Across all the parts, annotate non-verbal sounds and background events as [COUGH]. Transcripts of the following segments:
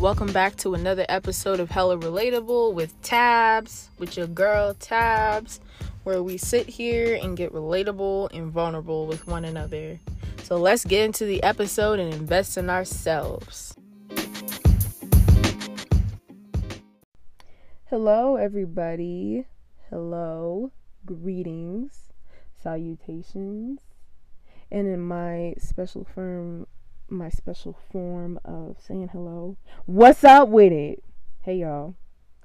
Welcome back to another episode of Hella Relatable with Tabs, with your girl Tabs, where we sit here and get relatable and vulnerable with one another. So let's get into the episode and invest in ourselves. Hello, everybody. Hello, greetings, salutations, and in my special firm my special form of saying hello. What's up with it? Hey y'all.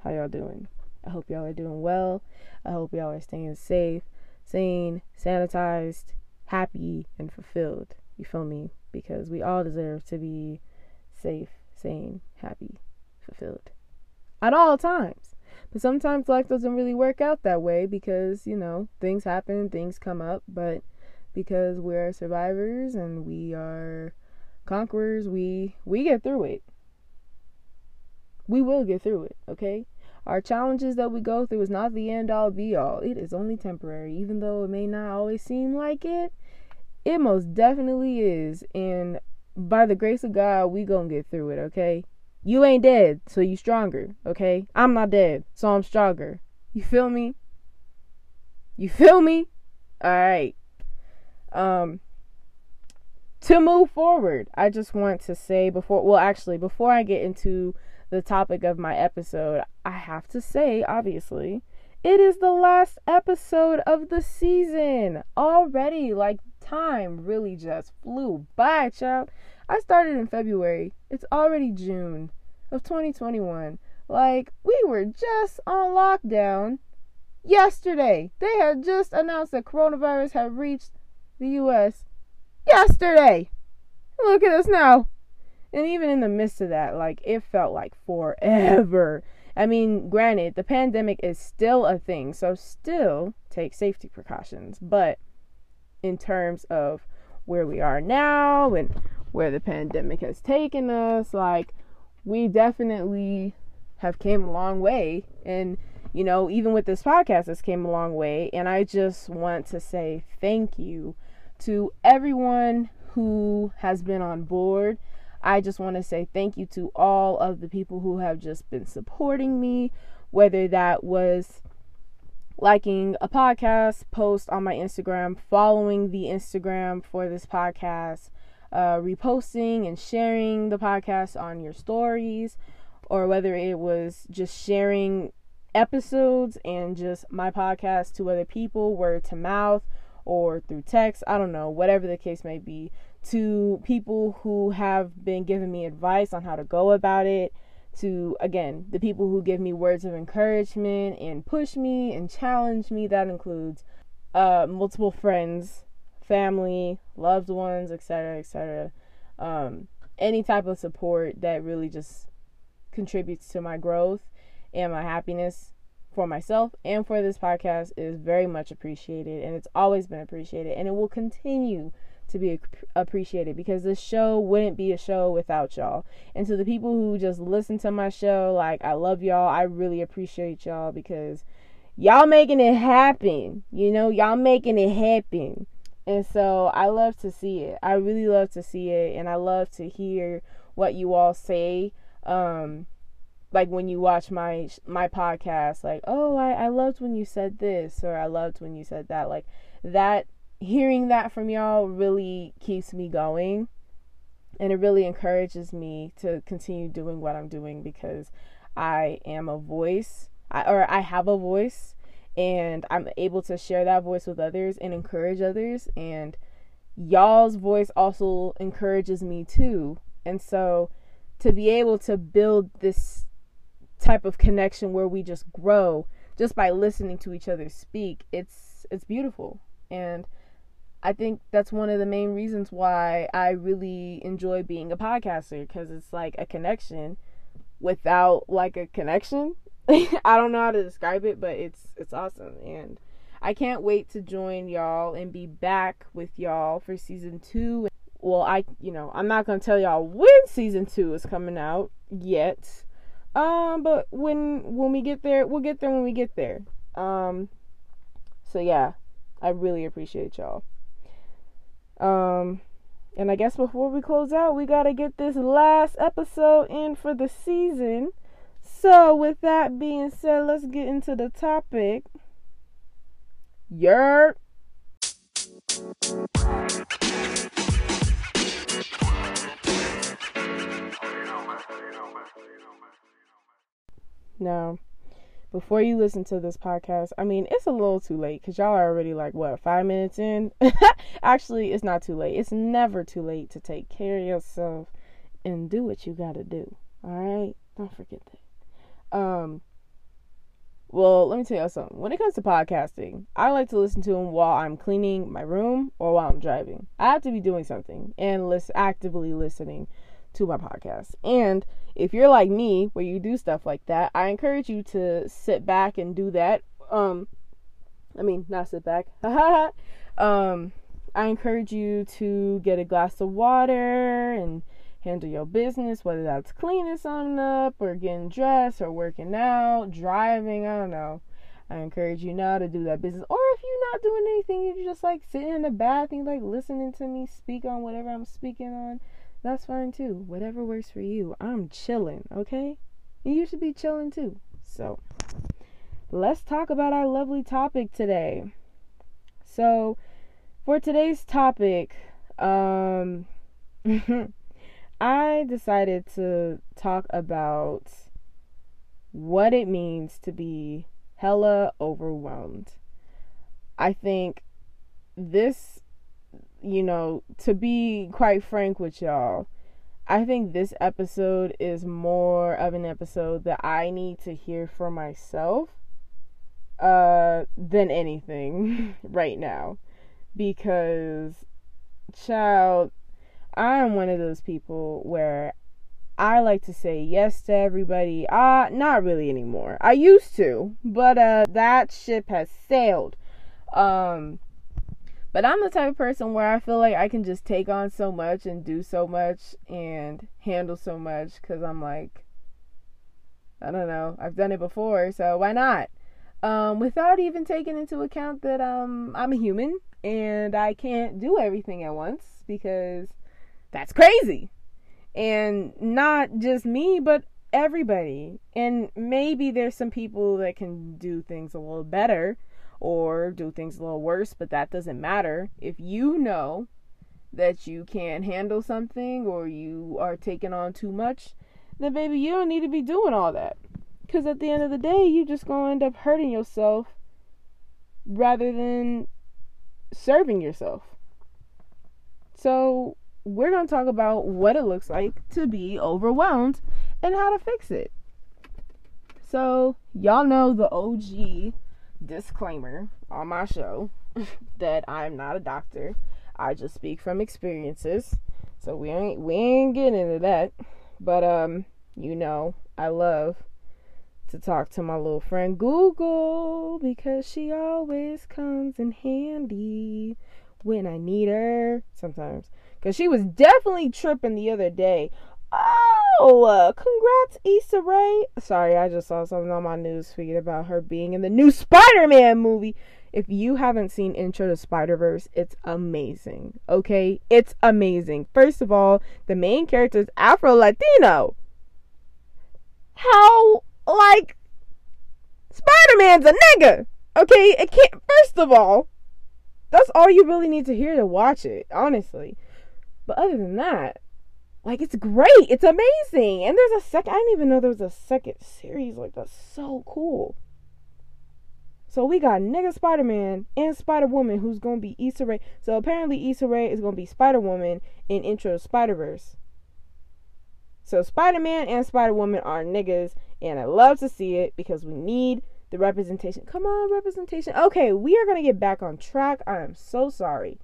How y'all doing? I hope y'all are doing well. I hope y'all are staying safe, sane, sanitized, happy, and fulfilled. You feel me? Because we all deserve to be safe, sane, happy, fulfilled. At all times. But sometimes life doesn't really work out that way because, you know, things happen, things come up, but because we're survivors and we are conquerors, we we get through it. We will get through it, okay? Our challenges that we go through is not the end all be all. It is only temporary, even though it may not always seem like it. It most definitely is, and by the grace of God, we gonna get through it, okay? You ain't dead, so you stronger, okay? I'm not dead, so I'm stronger. You feel me? You feel me? All right. Um to move forward, I just want to say before, well, actually, before I get into the topic of my episode, I have to say, obviously, it is the last episode of the season already. Like, time really just flew by, child. I started in February, it's already June of 2021. Like, we were just on lockdown yesterday. They had just announced that coronavirus had reached the US yesterday. Look at us now. And even in the midst of that, like it felt like forever. I mean, granted, the pandemic is still a thing, so still take safety precautions. But in terms of where we are now and where the pandemic has taken us, like we definitely have came a long way and you know even with this podcast this came a long way and i just want to say thank you to everyone who has been on board. I just want to say thank you to all of the people who have just been supporting me, whether that was liking a podcast post on my Instagram, following the Instagram for this podcast, uh, reposting and sharing the podcast on your stories, or whether it was just sharing episodes and just my podcast to other people, word to mouth, or through text, I don't know, whatever the case may be, to people who have been giving me advice on how to go about it, to again, the people who give me words of encouragement and push me and challenge me. That includes uh, multiple friends, family, loved ones, etc., etc. Um, any type of support that really just contributes to my growth and my happiness for myself and for this podcast is very much appreciated and it's always been appreciated and it will continue to be appreciated because this show wouldn't be a show without y'all. And to the people who just listen to my show, like I love y'all. I really appreciate y'all because y'all making it happen. You know, y'all making it happen. And so I love to see it. I really love to see it and I love to hear what you all say. Um like when you watch my my podcast like oh I, I loved when you said this or i loved when you said that like that hearing that from y'all really keeps me going and it really encourages me to continue doing what i'm doing because i am a voice I, or i have a voice and i'm able to share that voice with others and encourage others and y'all's voice also encourages me too. And so to be able to build this type of connection where we just grow just by listening to each other speak. It's it's beautiful. And i think that's one of the main reasons why i really enjoy being a podcaster because it's like a connection without like a connection. [LAUGHS] I don't know how to describe it but it's it's awesome. And i can't wait to join y'all and be back with y'all for season two. Well i you know i'm not gonna tell y'all when season two is coming out yet um, but when when we get there, we'll get there when we get there. Um, so yeah, I really appreciate y'all. Um, and I guess before we close out, we got to get this last episode in for the season. So, with that being said, let's get into the topic. Yerp. Now, before you listen to this podcast, I mean, it's a little too late because y'all are already like, what, five minutes in? [LAUGHS] Actually, it's not too late. It's never too late to take care of yourself and do what you got to do. All right? Don't forget that. Um, well, let me tell you something. When it comes to podcasting, I like to listen to them while I'm cleaning my room or while I'm driving. I have to be doing something and list actively listening to my podcast. And if you're like me, where you do stuff like that, I encourage you to sit back and do that. Um, I mean, not sit back. [LAUGHS] um, I encourage you to get a glass of water and handle your business, whether that's cleaning something up or getting dressed or working out, driving. I don't know. I encourage you now to do that business. Or if you're not doing anything, you're just like sitting in the bath and like listening to me speak on whatever I'm speaking on that's fine too. Whatever works for you. I'm chilling, okay? And you should be chilling too. So, let's talk about our lovely topic today. So, for today's topic, um, [LAUGHS] I decided to talk about what it means to be hella overwhelmed. I think this you know, to be quite frank with y'all, I think this episode is more of an episode that I need to hear for myself uh than anything [LAUGHS] right now because child I'm one of those people where I like to say yes to everybody. Uh not really anymore. I used to, but uh that ship has sailed. Um but I'm the type of person where I feel like I can just take on so much and do so much and handle so much because I'm like, I don't know, I've done it before, so why not? Um, without even taking into account that um, I'm a human and I can't do everything at once because that's crazy. And not just me, but everybody. And maybe there's some people that can do things a little better or do things a little worse, but that doesn't matter. If you know that you can't handle something or you are taking on too much, then baby, you don't need to be doing all that. Because at the end of the day, you're just going to end up hurting yourself rather than serving yourself. So, we're going to talk about what it looks like to be overwhelmed and how to fix it. So, y'all know the OG disclaimer on my show [LAUGHS] that I'm not a doctor. I just speak from experiences. So we ain't we ain't getting into that. But um, you know, I love to talk to my little friend Google because she always comes in handy when I need her sometimes. Cause she was definitely tripping the other day Oh, uh, congrats, Issa Rae. Sorry, I just saw something on my news feed about her being in the new Spider Man movie. If you haven't seen Intro to Spider Verse, it's amazing. Okay? It's amazing. First of all, the main character is Afro Latino. How, like, Spider Man's a nigga. Okay? It can't, first of all, that's all you really need to hear to watch it, honestly. But other than that, like it's great. It's amazing. And there's a second I didn't even know there was a second series. Like that's so cool. So we got nigga Spider Man and Spider Woman who's gonna be Issa Rae. So apparently Issa Rae is gonna be Spider Woman in Intro Spider Verse. So Spider Man and Spider Woman are niggas, and I love to see it because we need the representation. Come on, representation. Okay, we are gonna get back on track. I am so sorry.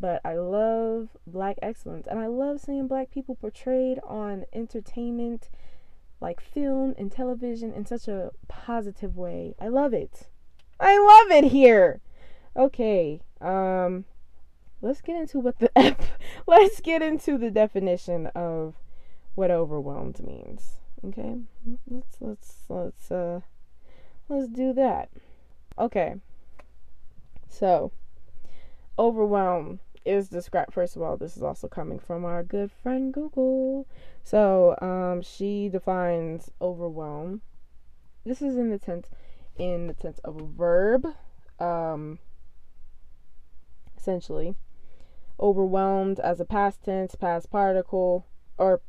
But I love black excellence and I love seeing black people portrayed on entertainment like film and television in such a positive way. I love it. I love it here. Okay. Um let's get into what the [LAUGHS] F let's get into the definition of what overwhelmed means. Okay? Let's let's let's uh let's do that. Okay. So, overwhelm is described first of all this is also coming from our good friend google. So um, she defines overwhelm. This is in the tense in the tense of a verb um, essentially. Overwhelmed as a past tense past particle or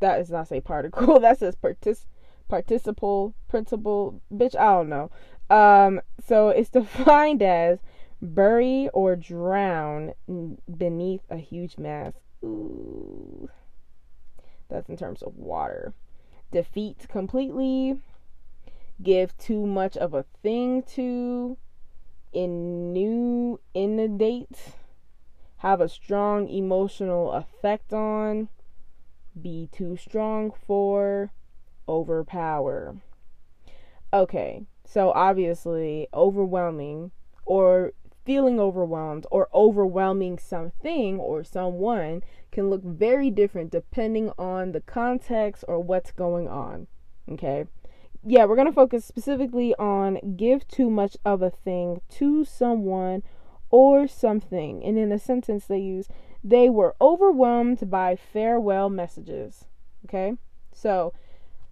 that is not say particle [LAUGHS] that says partic- participle principle bitch i don't know. Um, so it's [LAUGHS] defined as bury or drown beneath a huge mass. Ooh. That's in terms of water. Defeat completely. Give too much of a thing to. In new inundate. Have a strong emotional effect on. Be too strong for. Overpower. Okay, so obviously, overwhelming or feeling overwhelmed or overwhelming something or someone can look very different depending on the context or what's going on. Okay. Yeah, we're going to focus specifically on give too much of a thing to someone or something. And in a sentence, they use they were overwhelmed by farewell messages. Okay. So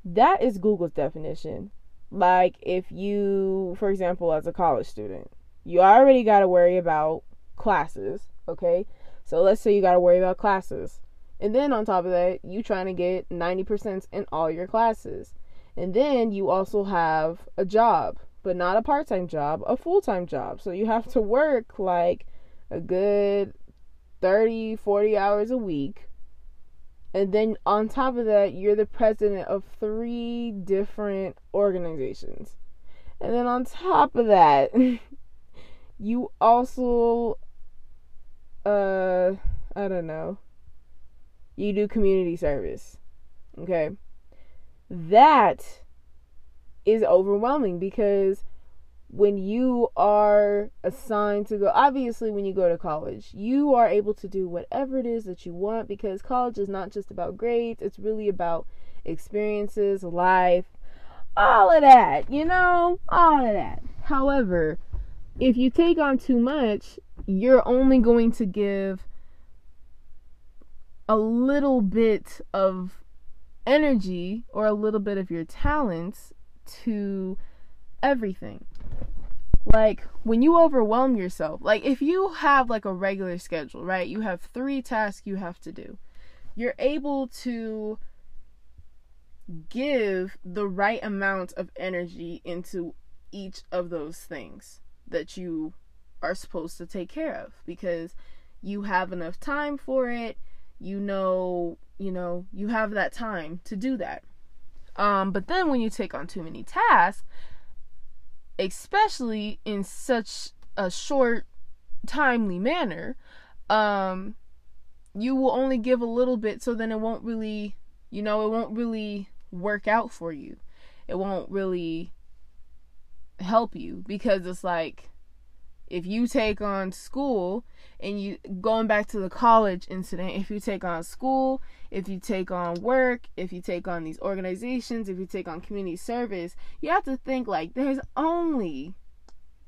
that is Google's definition. Like if you, for example, as a college student, you already got to worry about classes, okay? So let's say you got to worry about classes. And then on top of that, you trying to get 90% in all your classes. And then you also have a job, but not a part-time job, a full-time job. So you have to work like a good 30, 40 hours a week. And then on top of that, you're the president of three different organizations. And then on top of that, [LAUGHS] you also uh I don't know. You do community service. Okay? That is overwhelming because when you are assigned to go obviously when you go to college you are able to do whatever it is that you want because college is not just about grades it's really about experiences life all of that you know all of that however if you take on too much, you're only going to give a little bit of energy or a little bit of your talents to everything. Like when you overwhelm yourself, like if you have like a regular schedule, right? You have 3 tasks you have to do. You're able to give the right amount of energy into each of those things that you are supposed to take care of because you have enough time for it. You know, you know, you have that time to do that. Um, but then when you take on too many tasks, especially in such a short, timely manner, um, you will only give a little bit, so then it won't really, you know, it won't really work out for you. It won't really help you because it's like if you take on school and you going back to the college incident if you take on school if you take on work if you take on these organizations if you take on community service you have to think like there's only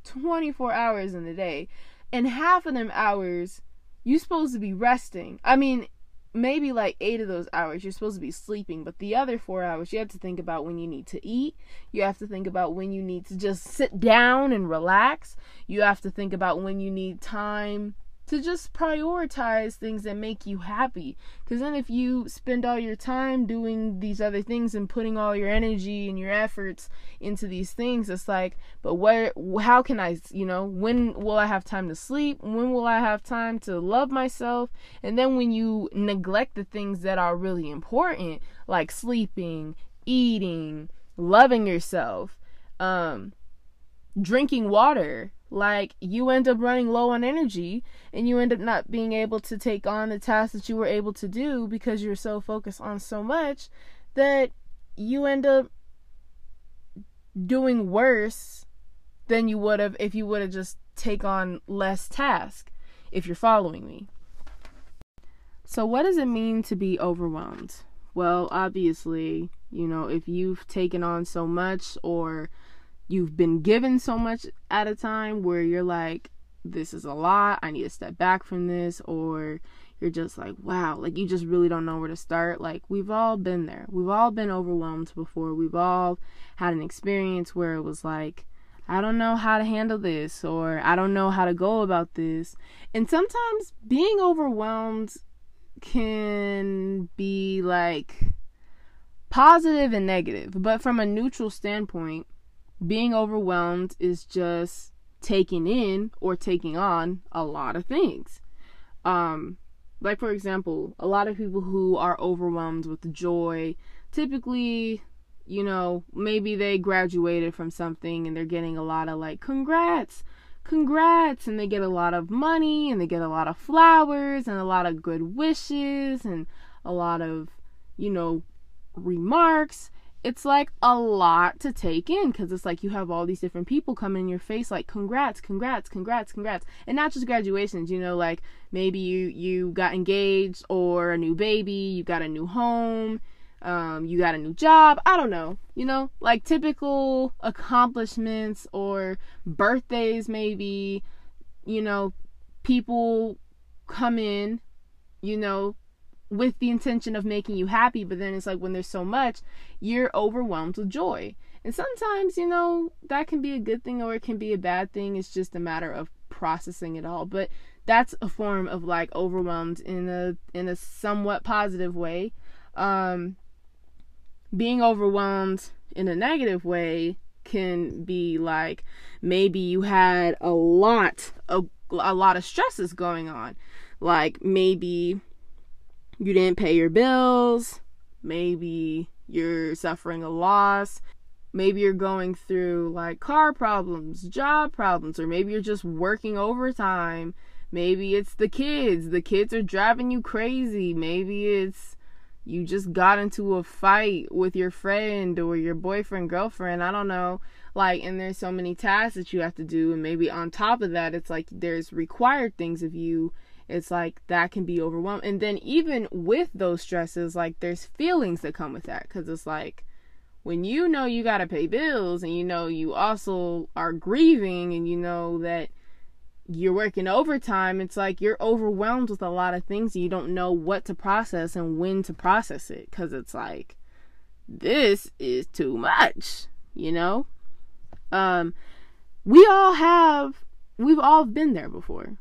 24 hours in the day and half of them hours you supposed to be resting. I mean maybe like eight of those hours you're supposed to be sleeping, but the other four hours you have to think about when you need to eat. You have to think about when you need to just sit down and relax. You have to think about when you need time to just prioritize things that make you happy. Because then, if you spend all your time doing these other things and putting all your energy and your efforts into these things, it's like, but where, how can I, you know, when will I have time to sleep? When will I have time to love myself? And then, when you neglect the things that are really important, like sleeping, eating, loving yourself, um, drinking water, like you end up running low on energy and you end up not being able to take on the tasks that you were able to do because you're so focused on so much that you end up doing worse than you would have if you would have just take on less task if you're following me. So what does it mean to be overwhelmed? Well obviously you know if you've taken on so much or you've been given so much at a time where you're like this is a lot. I need to step back from this or you're just like, wow, like you just really don't know where to start. Like we've all been there. We've all been overwhelmed before. We've all had an experience where it was like, I don't know how to handle this or I don't know how to go about this. And sometimes being overwhelmed can be like positive and negative, but from a neutral standpoint, being overwhelmed is just taking in or taking on a lot of things. Um like for example, a lot of people who are overwhelmed with joy typically you know, maybe they graduated from something and they're getting a lot of like, congrats, congrats, and they get a lot of money and they get a lot of flowers and a lot of good wishes and a lot of, you know, remarks. It's like a lot to take in because it's like you have all these different people coming in your face like congrats congrats congrats congrats and not just graduations you know like maybe you you got engaged or a new baby you got a new home um, you got a new job. I don't know, you know, like typical accomplishments or birthdays, maybe, you know, people come in, you know, with the intention of making you happy, but then it's like when there's so much, you're overwhelmed with joy. And sometimes, you know, that can be a good thing or it can be a bad thing. It's just a matter of processing it all. But that's a form of like overwhelmed in a in a somewhat positive way. Um being overwhelmed in a negative way can be like maybe you had a lot of a lot of stresses going on like maybe you didn't pay your bills maybe you're suffering a loss maybe you're going through like car problems job problems or maybe you're just working overtime maybe it's the kids the kids are driving you crazy maybe it's you just got into a fight with your friend or your boyfriend, girlfriend, I don't know. Like, and there's so many tasks that you have to do. And maybe on top of that, it's like there's required things of you. It's like that can be overwhelming. And then, even with those stresses, like there's feelings that come with that. Cause it's like when you know you got to pay bills and you know you also are grieving and you know that you're working overtime, it's like you're overwhelmed with a lot of things you don't know what to process and when to process it because it's like this is too much, you know? Um we all have we've all been there before.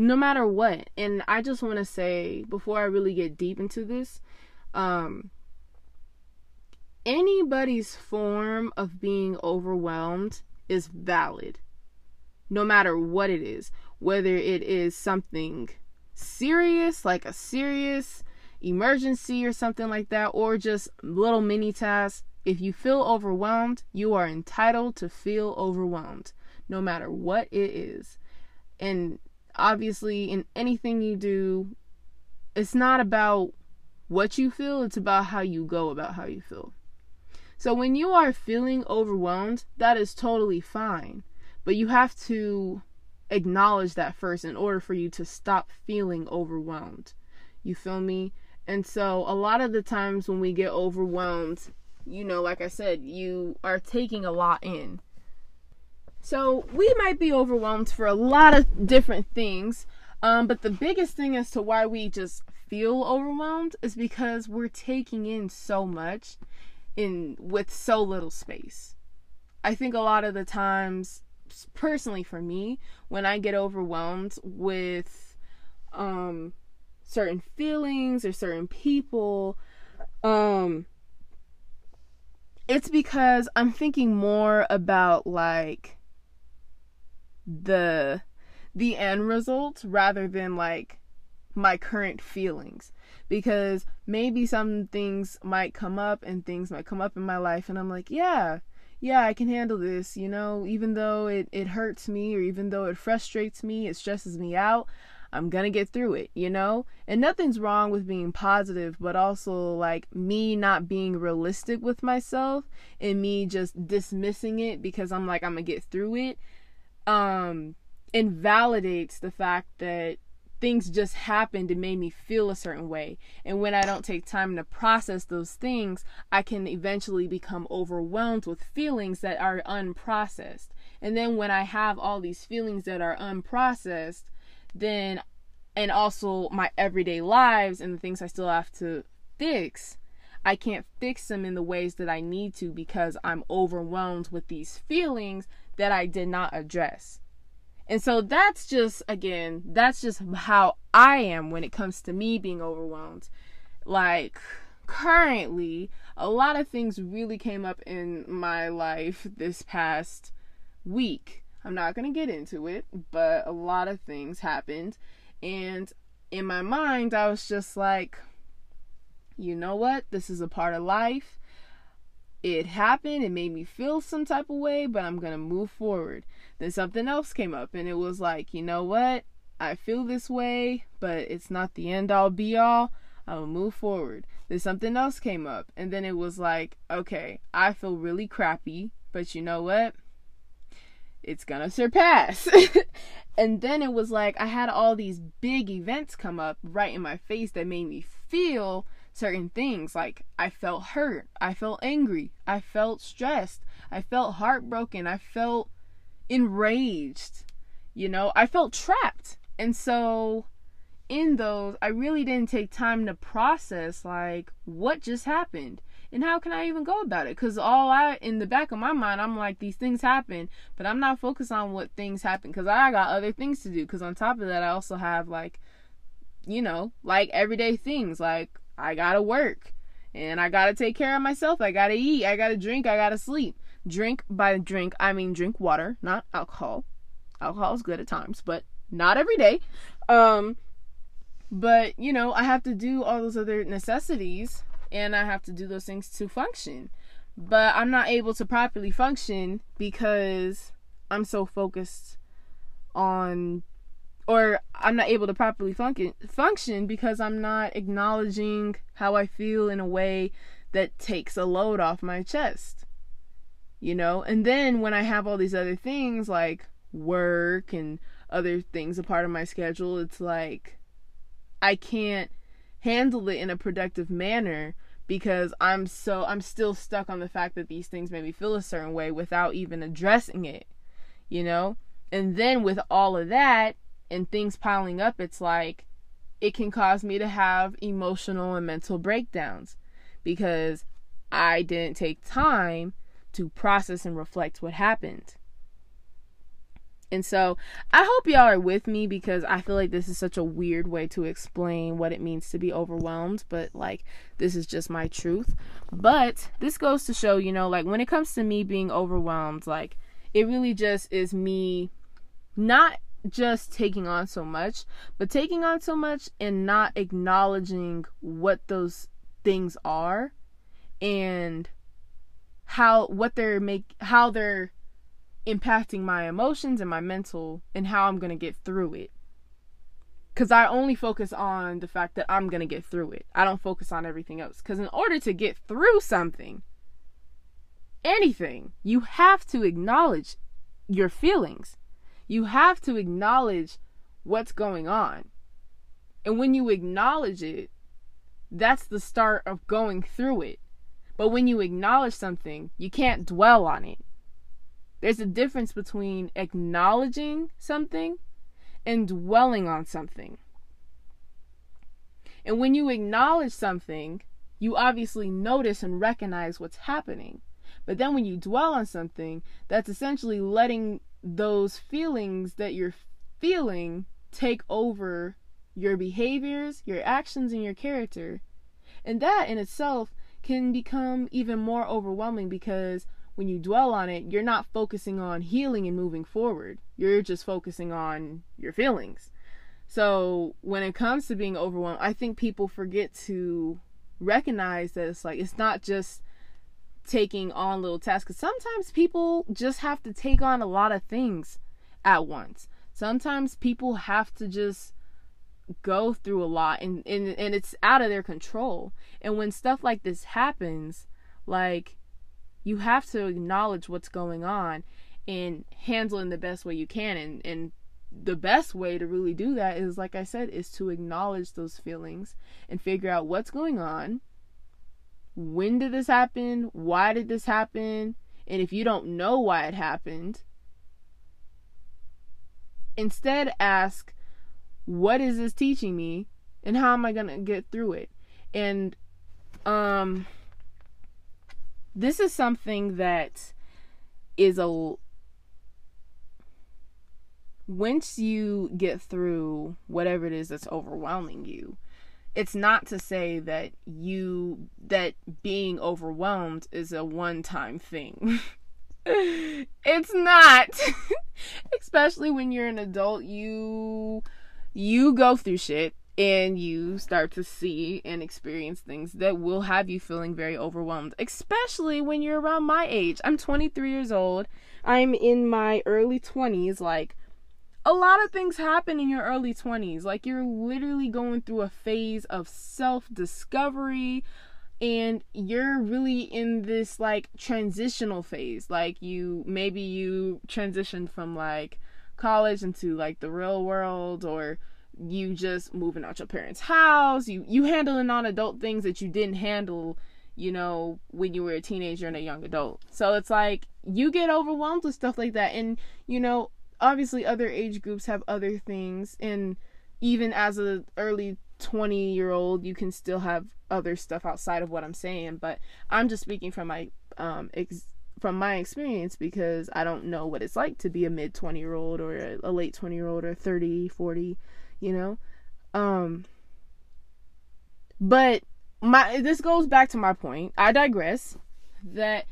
No matter what. And I just want to say before I really get deep into this, um anybody's form of being overwhelmed is valid no matter what it is, whether it is something serious, like a serious emergency or something like that, or just little mini tasks. If you feel overwhelmed, you are entitled to feel overwhelmed, no matter what it is. And obviously, in anything you do, it's not about what you feel, it's about how you go about how you feel. So when you are feeling overwhelmed, that is totally fine. But you have to acknowledge that first in order for you to stop feeling overwhelmed. You feel me? And so a lot of the times when we get overwhelmed, you know, like I said, you are taking a lot in. So we might be overwhelmed for a lot of different things. Um, but the biggest thing as to why we just feel overwhelmed is because we're taking in so much in with so little space. I think a lot of the times personally for me when I get overwhelmed with um certain feelings or certain people um it's because I'm thinking more about like the the end result rather than like my current feelings. Because maybe some things might come up and things might come up in my life and I'm like yeah yeah, I can handle this, you know, even though it, it hurts me or even though it frustrates me, it stresses me out, I'm gonna get through it, you know? And nothing's wrong with being positive, but also like me not being realistic with myself and me just dismissing it because I'm like, I'm gonna get through it, um, invalidates the fact that things just happened and made me feel a certain way. And when I don't take time to process those things, I can eventually become overwhelmed with feelings that are unprocessed. And then when I have all these feelings that are unprocessed, then and also my everyday lives and the things I still have to fix, I can't fix them in the ways that I need to because I'm overwhelmed with these feelings that I did not address. And so that's just, again, that's just how I am when it comes to me being overwhelmed. Like, currently, a lot of things really came up in my life this past week. I'm not going to get into it, but a lot of things happened. And in my mind, I was just like, you know what? This is a part of life. It happened. It made me feel some type of way, but I'm to move forward. Then something else came up, and it was like, you know what? I feel this way, but it's not the end all be all. I will move forward. Then something else came up, and then it was like, okay, I feel really crappy, but you know what? It's gonna surpass. [LAUGHS] and then it was like I had all these big events come up right in my face that made me feel certain things. Like I felt hurt, I felt angry, I felt stressed, I felt heartbroken, I felt enraged, you know, I felt trapped. And so in those, I really didn't take time to process like what just happened and how can I even go about it? Because all I, in the back of my mind, I'm like, these things happen, but I'm not focused on what things happen because I got other things to do. Because on top of that, I also have like, you know, like everyday things like I gotta work and I gotta take care of myself. I gotta eat. I gotta drink. I gotta sleep. Drink by drink, I mean drink water, not alcohol. Alcohol is good at times, but not every day. Um, but you know, I have to do all those other necessities and I have to do those things to function. But I'm not able to properly function because I'm so focused on or I'm not able to properly function function because I'm not acknowledging how I feel in a way that takes a load off my chest. You know? And then when I have all these other things like work and other things a part of my schedule, it's like I can't handle it in a productive manner because I'm so I'm still stuck on the fact that these things made me feel a certain way without even addressing it. You know? And then with all of that, and things piling up, it's like it can cause me to have emotional and mental breakdowns because I didn't take time to process and reflect what happened. And so I hope y'all are with me because I feel like this is such a weird way to explain what it means to be overwhelmed, but like this is just my truth. But this goes to show, you know, like when it comes to me being overwhelmed, like it really just is me not just taking on so much, but taking on so much and not acknowledging what those things are and how what they're make how they're impacting my emotions and my mental and how I'm going to get through it. Cuz I only focus on the fact that I'm going to get through it. I don't focus on everything else cuz in order to get through something anything, you have to acknowledge your feelings you have to acknowledge what's going on. And when you acknowledge it, that's the start of going through it. But when you acknowledge something, you can't dwell on it. There's a difference between acknowledging something and dwelling on something. And when you acknowledge something, you obviously notice and recognize what's happening. But then when you dwell on something, that's essentially letting those feelings that you're feeling take over your behaviors, your actions, and your character. And that in itself can become even more overwhelming because when you dwell on it, you're not focusing on healing and moving forward. You're just focusing on your feelings. So when it comes to being overwhelmed, I think people forget to recognize that it's like it's not just taking on little tasks because sometimes people just have to take on a lot of things at once sometimes people have to just go through a lot and, and and it's out of their control and when stuff like this happens like you have to acknowledge what's going on and handle it in the best way you can and and the best way to really do that is like I said is to acknowledge those feelings and figure out what's going on. When did this happen? Why did this happen? And if you don't know why it happened, instead ask what is this teaching me and how am I going to get through it? And um this is something that is a once you get through whatever it is that's overwhelming you, it's not to say that you that being overwhelmed is a one-time thing. [LAUGHS] it's not. [LAUGHS] Especially when you're an adult, you you go through shit and you start to see and experience things that will have you feeling very overwhelmed, especially when you're around my age. I'm 23 years old. I'm in my early 20s like a lot of things happen in your early 20s. Like you're literally going through a phase of self discovery and you're really in this like transitional phase. Like you maybe you transitioned from like college into like the real world or you just moving out your parents' house. You you handling non-adult things that you didn't handle, you know, when you were a teenager and a young adult. So it's like you get overwhelmed with stuff like that and you know, obviously other age groups have other things and even as a early 20 year old you can still have other stuff outside of what i'm saying but i'm just speaking from my um ex- from my experience because i don't know what it's like to be a mid 20 year old or a, a late 20 year old or 30 40 you know? Um but my this goes back to my point. I digress that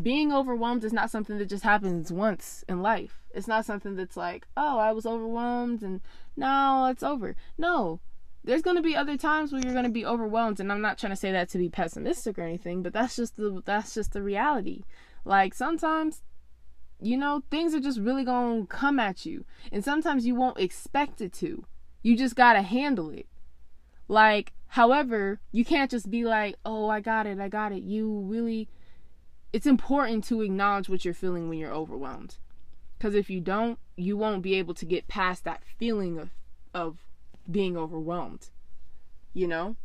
being overwhelmed is not something that just happens once in life it's not something that's like, oh, I was overwhelmed and now it's over. No. There's going to be other times where you're going to be overwhelmed and I'm not trying to say that to be pessimistic or anything, but that's just the that's just the reality. Like sometimes you know, things are just really going to come at you and sometimes you won't expect it to. You just got to handle it. Like, however, you can't just be like, "Oh, I got it. I got it." You really it's important to acknowledge what you're feeling when you're overwhelmed. Because if you don't, you won't be able to get past that feeling of, of being overwhelmed. You know?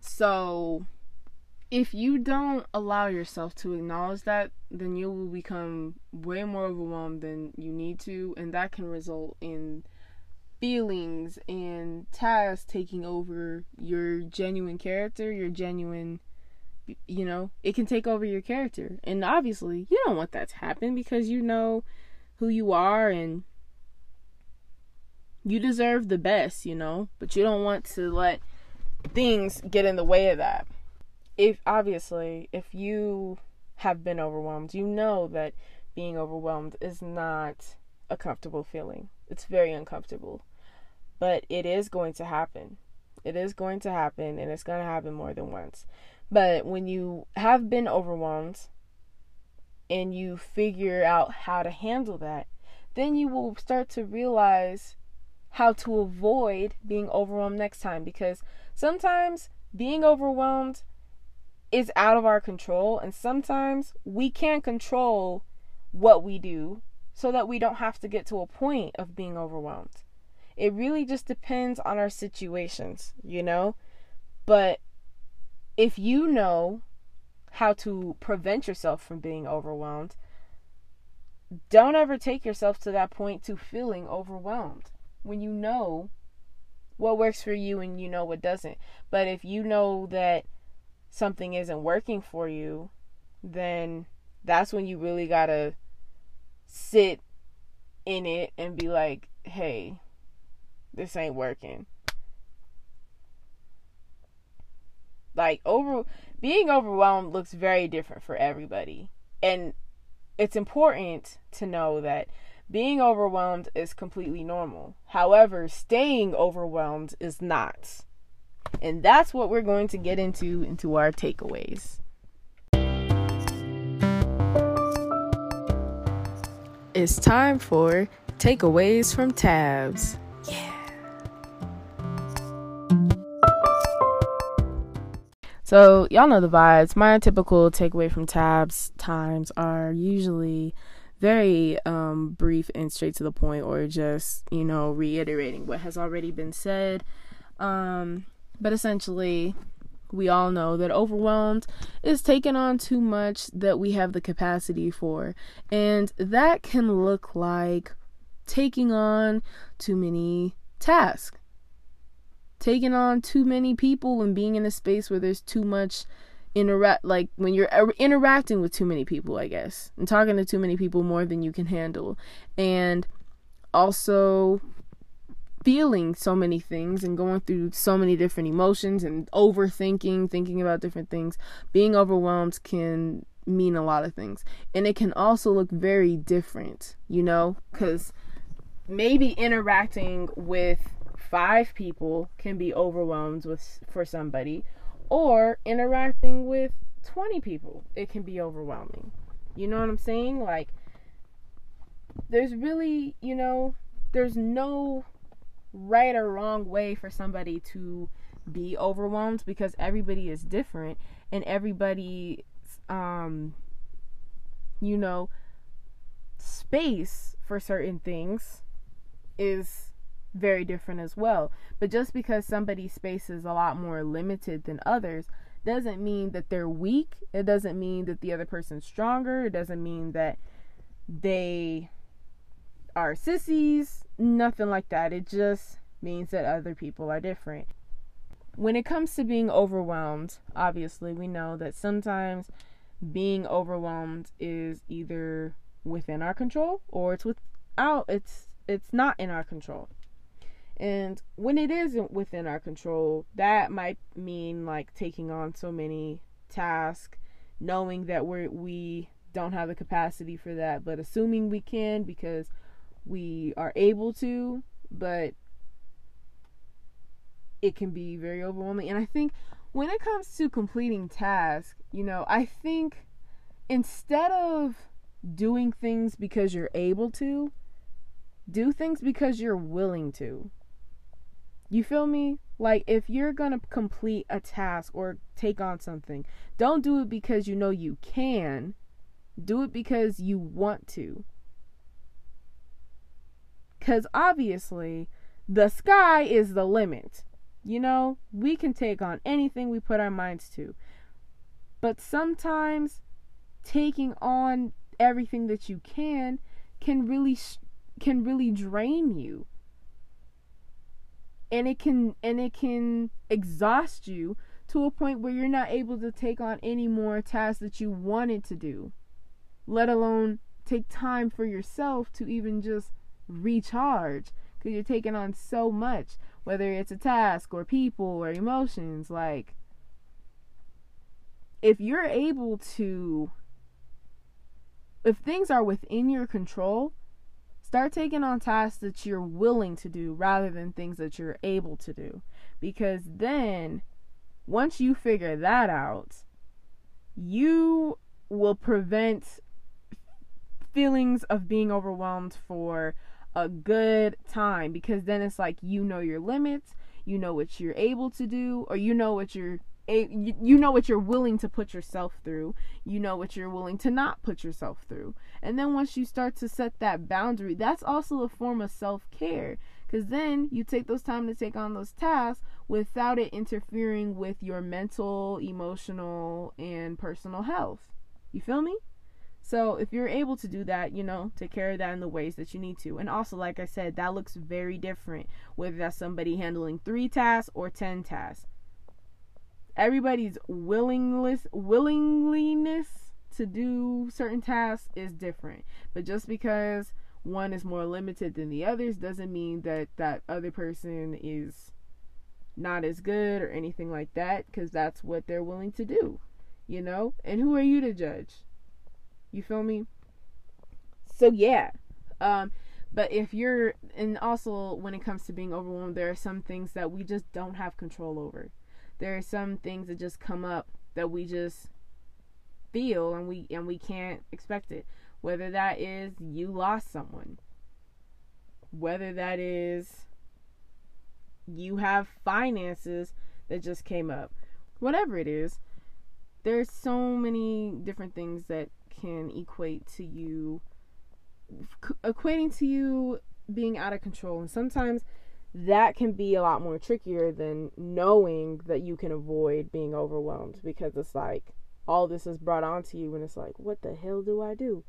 So, if you don't allow yourself to acknowledge that, then you will become way more overwhelmed than you need to, and that can result in feelings and tasks taking over your genuine character, your genuine you know, it can take over your character. And obviously, you don't want that to happen because you know who you are and you deserve the best, you know, but you don't want to let things get in the way of that. If obviously, if you have been overwhelmed, you know that being overwhelmed is not a comfortable feeling. It's very uncomfortable. But it is going to happen. It is going to happen and it's going to happen more than once. But when you have been overwhelmed and you figure out how to handle that, then you will start to realize how to avoid being overwhelmed next time because sometimes being overwhelmed is out of our control and sometimes we can't control what we do so that we don't have to get to a point of being overwhelmed. It really just depends on our situations, you know? But if you know how to prevent yourself from being overwhelmed, don't ever take yourself to that point to feeling overwhelmed when you know what works for you and you know what doesn't. But if you know that something isn't working for you, then that's when you really got to sit in it and be like, hey, this ain't working. like over being overwhelmed looks very different for everybody. And it's important to know that being overwhelmed is completely normal. However, staying overwhelmed is not. And that's what we're going to get into into our takeaways. It's time for takeaways from tabs. Yeah. So, y'all know the vibes. My typical takeaway from tabs times are usually very um, brief and straight to the point, or just, you know, reiterating what has already been said. Um, but essentially, we all know that overwhelmed is taking on too much that we have the capacity for. And that can look like taking on too many tasks, taking on too many people, and being in a space where there's too much interact like when you're uh, interacting with too many people i guess and talking to too many people more than you can handle and also feeling so many things and going through so many different emotions and overthinking, thinking about different things, being overwhelmed can mean a lot of things. And it can also look very different, you know, because maybe interacting with five people can be overwhelmed with for somebody or interacting with 20 people it can be overwhelming. You know what i'm saying? Like there's really you know there's no right or wrong way for somebody to be overwhelmed because everybody is different and everybody um you know space for certain things is very different as well but just because somebody's space is a lot more limited than others doesn't mean that they're weak it doesn't mean that the other person's stronger it doesn't mean that they are sissies nothing like that. It just means that other people are different. When it comes to being overwhelmed, obviously, we know that sometimes being overwhelmed is either within our control or it's without it's it's not in our control. And when it isn't within our control, that might mean like taking on so many tasks, knowing that we're we don't have the capacity for that, but assuming we can because we are able to, but it can be very overwhelming. And I think when it comes to completing tasks, you know, I think instead of doing things because you're able to, do things because you're willing to. You feel me? Like if you're going to complete a task or take on something, don't do it because you know you can. Do it because you want to. Because obviously, the sky is the limit. You know, we can take on anything we put our minds to. But sometimes taking on everything that you can can really can really drain you. And it can and it can exhaust you to a point where you're not able to take on any more tasks that you wanted to do. Let alone take time for yourself to even just recharge because you're taking on so much, whether it's a task or people or emotions. Like, if you're able to, if things are within your control, start taking on tasks that you're willing to do rather than things that you're able to do. Because then, once you figure that out, you will prevent feelings of being overwhelmed for a good time because then it's like you know your limits, you know what you're able to do, or you know what you're you know what you're willing to put yourself through you know what you're willing to not put yourself through and then once you start to set that boundary that's also a form of self-care because then you take those time to take on those tasks without it interfering with your mental emotional and personal health you feel me so if you're able to do that, you know, take care of that in the ways that you need to. And also, like I said, that looks very different whether that's somebody handling three tasks or ten tasks. Everybody's willingness willingness to do certain tasks is different. But just because one is more limited than the others doesn't mean that that other person is not as good or anything like that because that's what they're willing to do, you know? And who are you to judge? You feel me? So yeah. Um but if you're and also when it comes to being overwhelmed, there are some things that we just don't have control over. There are some things that just come up that we just feel and we and we can't expect it. Whether that is you lost someone. Whether that is you have finances that just came up. Whatever it is, there's so many different things that can equate to you equating to you being out of control. And sometimes that can be a lot more trickier than knowing that you can avoid being overwhelmed because it's like all this is brought onto you and it's like, what the hell do I do?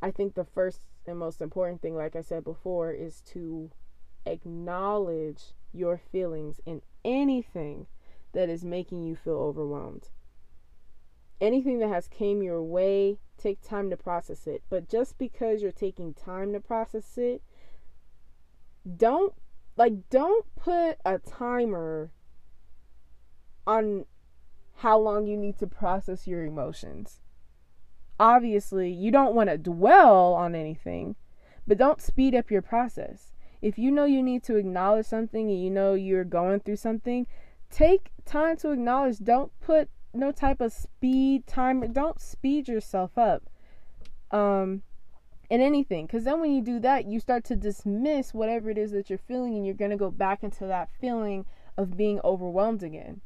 I think the first and most important thing, like I said before, is to acknowledge your feelings in anything that is making you feel overwhelmed. Anything that has came your way, take time to process it. But just because you're taking time to process it, don't like don't put a timer on how long you need to process your emotions. Obviously, you don't want to dwell on anything, but don't speed up your process. If you know you need to acknowledge something and you know you're going through something, take time to acknowledge. Don't put no type of speed timer. Don't speed yourself up. Um in anything because then when you do that you start to dismiss whatever it is that you're feeling and you're going to go back into that feeling of being overwhelmed again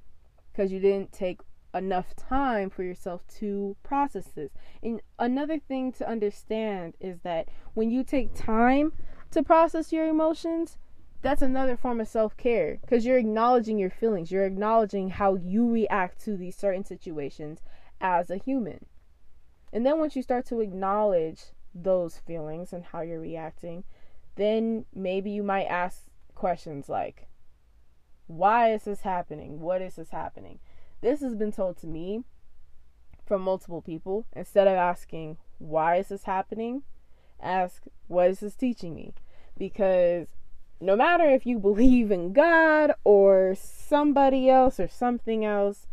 because you didn't take enough time for yourself to process this. And another thing to understand is that when you take time to process your emotions that's another form of self-care because you're acknowledging your feelings. You're acknowledging how you react to these certain situations as a human. And then once you start to acknowledge those feelings and how you're reacting, then maybe you might ask questions like, why is this happening? What is this happening? This has been told to me from multiple people. Instead of asking, why is this happening? Ask, what is this teaching me? Because no matter if you believe in God or somebody else or something else,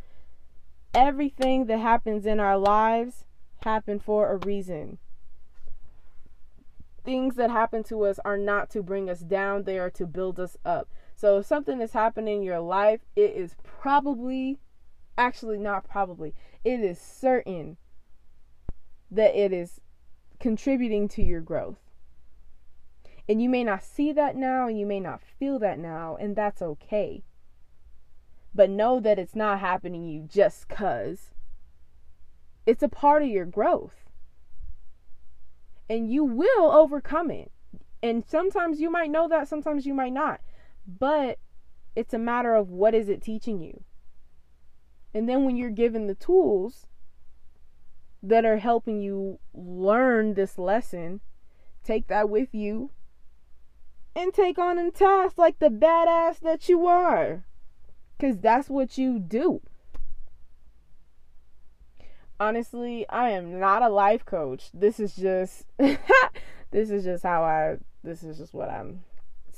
everything that happens in our lives happen for a reason things that happen to us are not to bring us down, they are to build us up. So if something is happening in your life, it is probably, actually, not probably, it is certain that it is contributing to your growth. And you may not see that now, and you may not feel that now, and that's okay. But know that it's not happening you just because it's a part of your growth and you will overcome it. And sometimes you might know that, sometimes you might not. But it's a matter of what is it teaching you. And then when you're given the tools that are helping you learn this lesson, take that with you and take on a task like the badass that you are. Because that's what you do honestly, I am not a life coach. This is just [LAUGHS] this is just how I this is just what I'm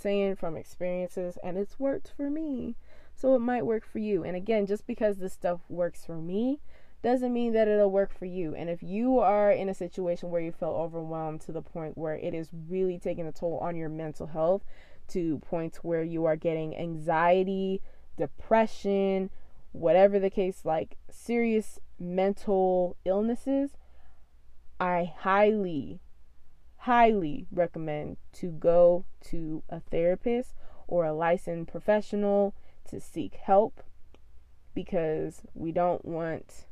saying from experiences and it's worked for me. So it might work for you. And again, just because this stuff works for me doesn't mean that it'll work for you. And if you are in a situation where you feel overwhelmed to the point where it is really taking a toll on your mental health to points where you are getting anxiety, depression, whatever the case like serious mental illnesses, I highly, highly recommend to go to a therapist or a licensed professional to seek help because we don't want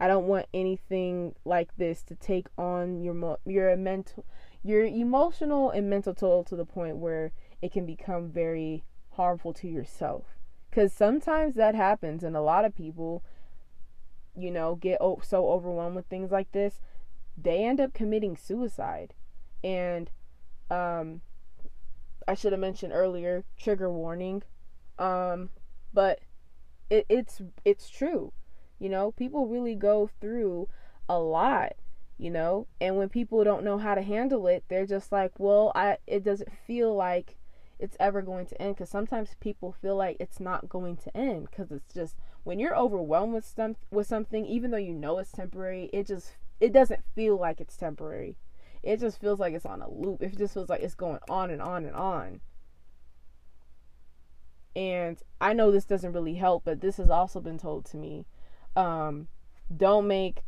I don't want anything like this to take on your your mental your emotional and mental toll to the point where it can become very harmful to yourself cuz sometimes that happens and a lot of people you know, get so overwhelmed with things like this, they end up committing suicide. And um I should have mentioned earlier, trigger warning. Um but it, it's it's true. You know, people really go through a lot, you know, and when people don't know how to handle it, they're just like, "Well, I it doesn't feel like it's ever going to end because sometimes people feel like it's not going to end because it's just when you're overwhelmed with some with something even though you know it's temporary it just it doesn't feel like it's temporary it just feels like it's on a loop it just feels like it's going on and on and on and i know this doesn't really help but this has also been told to me um, don't make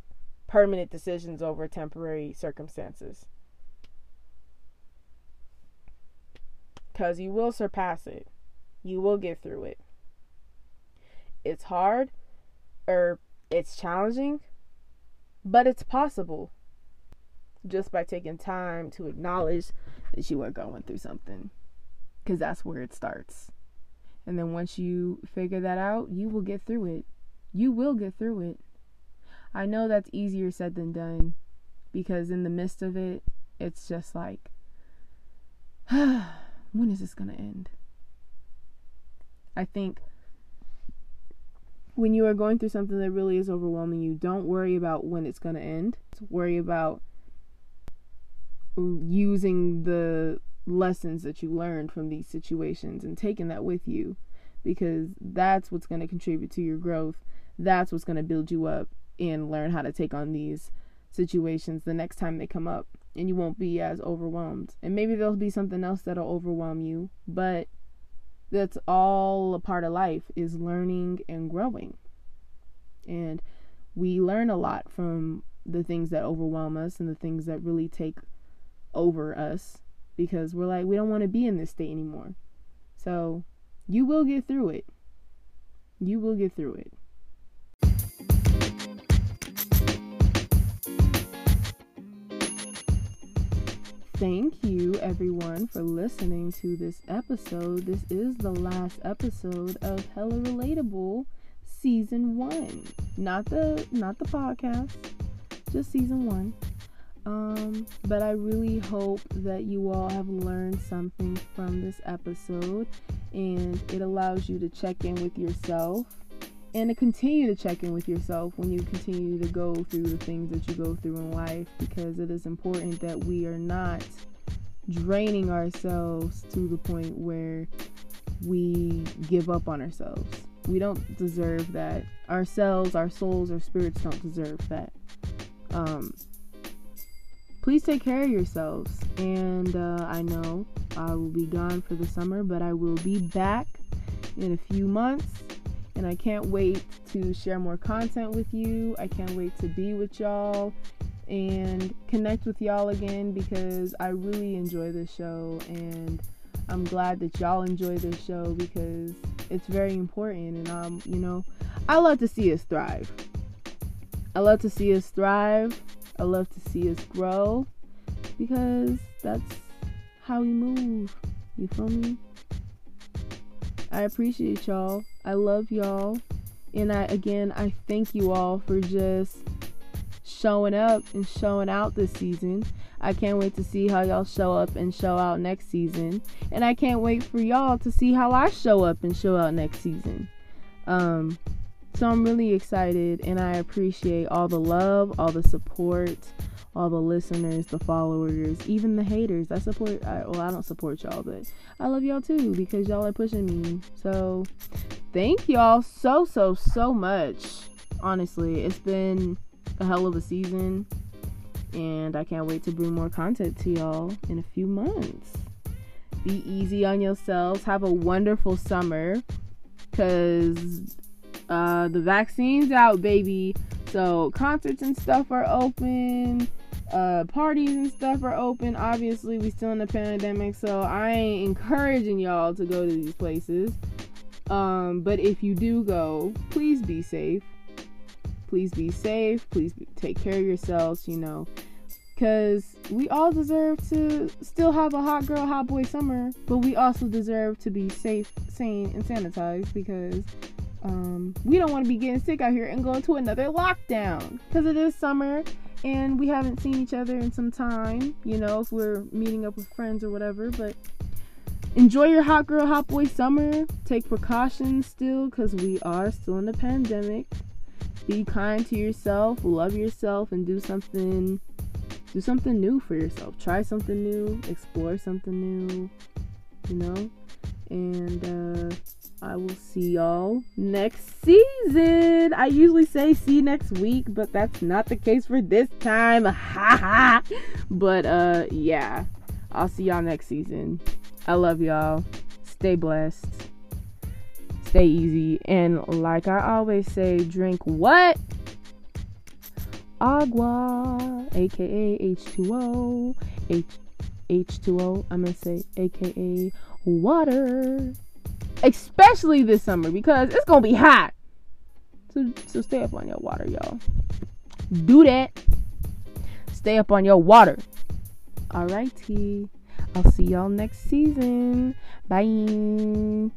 permanent decisions over temporary circumstances because you will surpass it. You will get through it. It's hard or it's challenging, but it's possible. Just by taking time to acknowledge that you are going through something. Because that's where it starts. And then once you figure that out, you will get through it. You will get through it. I know that's easier said than done because in the midst of it, it's just like, [SIGHS] when is this going to end? I think when you are going through something that really is overwhelming you, don't worry about when it's going to end. Worry about using the lessons that you learned from these situations and taking that with you because that's what's going to contribute to your growth. That's what's going to build you up and learn how to take on these situations the next time they come up and you won't be as overwhelmed. And maybe there'll be something else that'll overwhelm you, but that's all a part of life is learning and growing. And we learn a lot from the things that overwhelm us and the things that really take over us because we're like we don't want to be in this state anymore. So, you will get through it. You will get through it. Thank you, everyone, for listening to this episode. This is the last episode of Hella Relatable season one. Not the not the podcast, just season one. Um, but I really hope that you all have learned something from this episode and it allows you to check in with yourself and to continue to check in with yourself when you continue to go through the things that you go through in life because it is important that we are not draining ourselves to the point where we give up on ourselves. We don't deserve that. Ourselves, our souls, our spirits don't deserve that. Um, please take care of yourselves. And uh, I know I will be gone for the summer, but I will be back in a few months and I can't wait to share more content with you. I can't wait to be with y'all and connect with y'all again because I really enjoy this show and I'm glad that y'all enjoy this show because it's very important and um you know I love to see us thrive. I love to see us thrive. I love to see us grow because that's how we move. You feel me? I appreciate y'all. I love y'all. And I again I thank you all for just showing up and showing out this season. I can't wait to see how y'all show up and show out next season. And I can't wait for y'all to see how I show up and show out next season. Um so I'm really excited and I appreciate all the love, all the support, all the listeners, the followers, even the haters. I support, I, well, I don't support y'all, but I love y'all too because y'all are pushing me. So thank y'all so, so, so much. Honestly, it's been a hell of a season and I can't wait to bring more content to y'all in a few months. Be easy on yourselves. Have a wonderful summer because uh, the vaccine's out, baby. So concerts and stuff are open uh, parties and stuff are open. Obviously, we still in the pandemic, so I ain't encouraging y'all to go to these places. Um, but if you do go, please be safe. Please be safe. Please be, take care of yourselves. You know, because we all deserve to still have a hot girl, hot boy summer, but we also deserve to be safe, sane, and sanitized because um, we don't want to be getting sick out here and going to another lockdown because it is summer and we haven't seen each other in some time, you know, if we're meeting up with friends or whatever. But enjoy your hot girl, hot boy summer. Take precautions still because we are still in the pandemic. Be kind to yourself, love yourself, and do something. Do something new for yourself. Try something new. Explore something new. You know, and uh, I will see y'all next season. I usually say see next week, but that's not the case for this time. [LAUGHS] but uh yeah. I'll see y'all next season. I love y'all. Stay blessed. Stay easy. And like I always say, drink what? Agua, aka H2O. H H2O. I'm gonna say aka water especially this summer because it's gonna be hot. So, so stay up on your water, y'all. Do that. stay up on your water. Alrighty. I'll see y'all next season. Bye.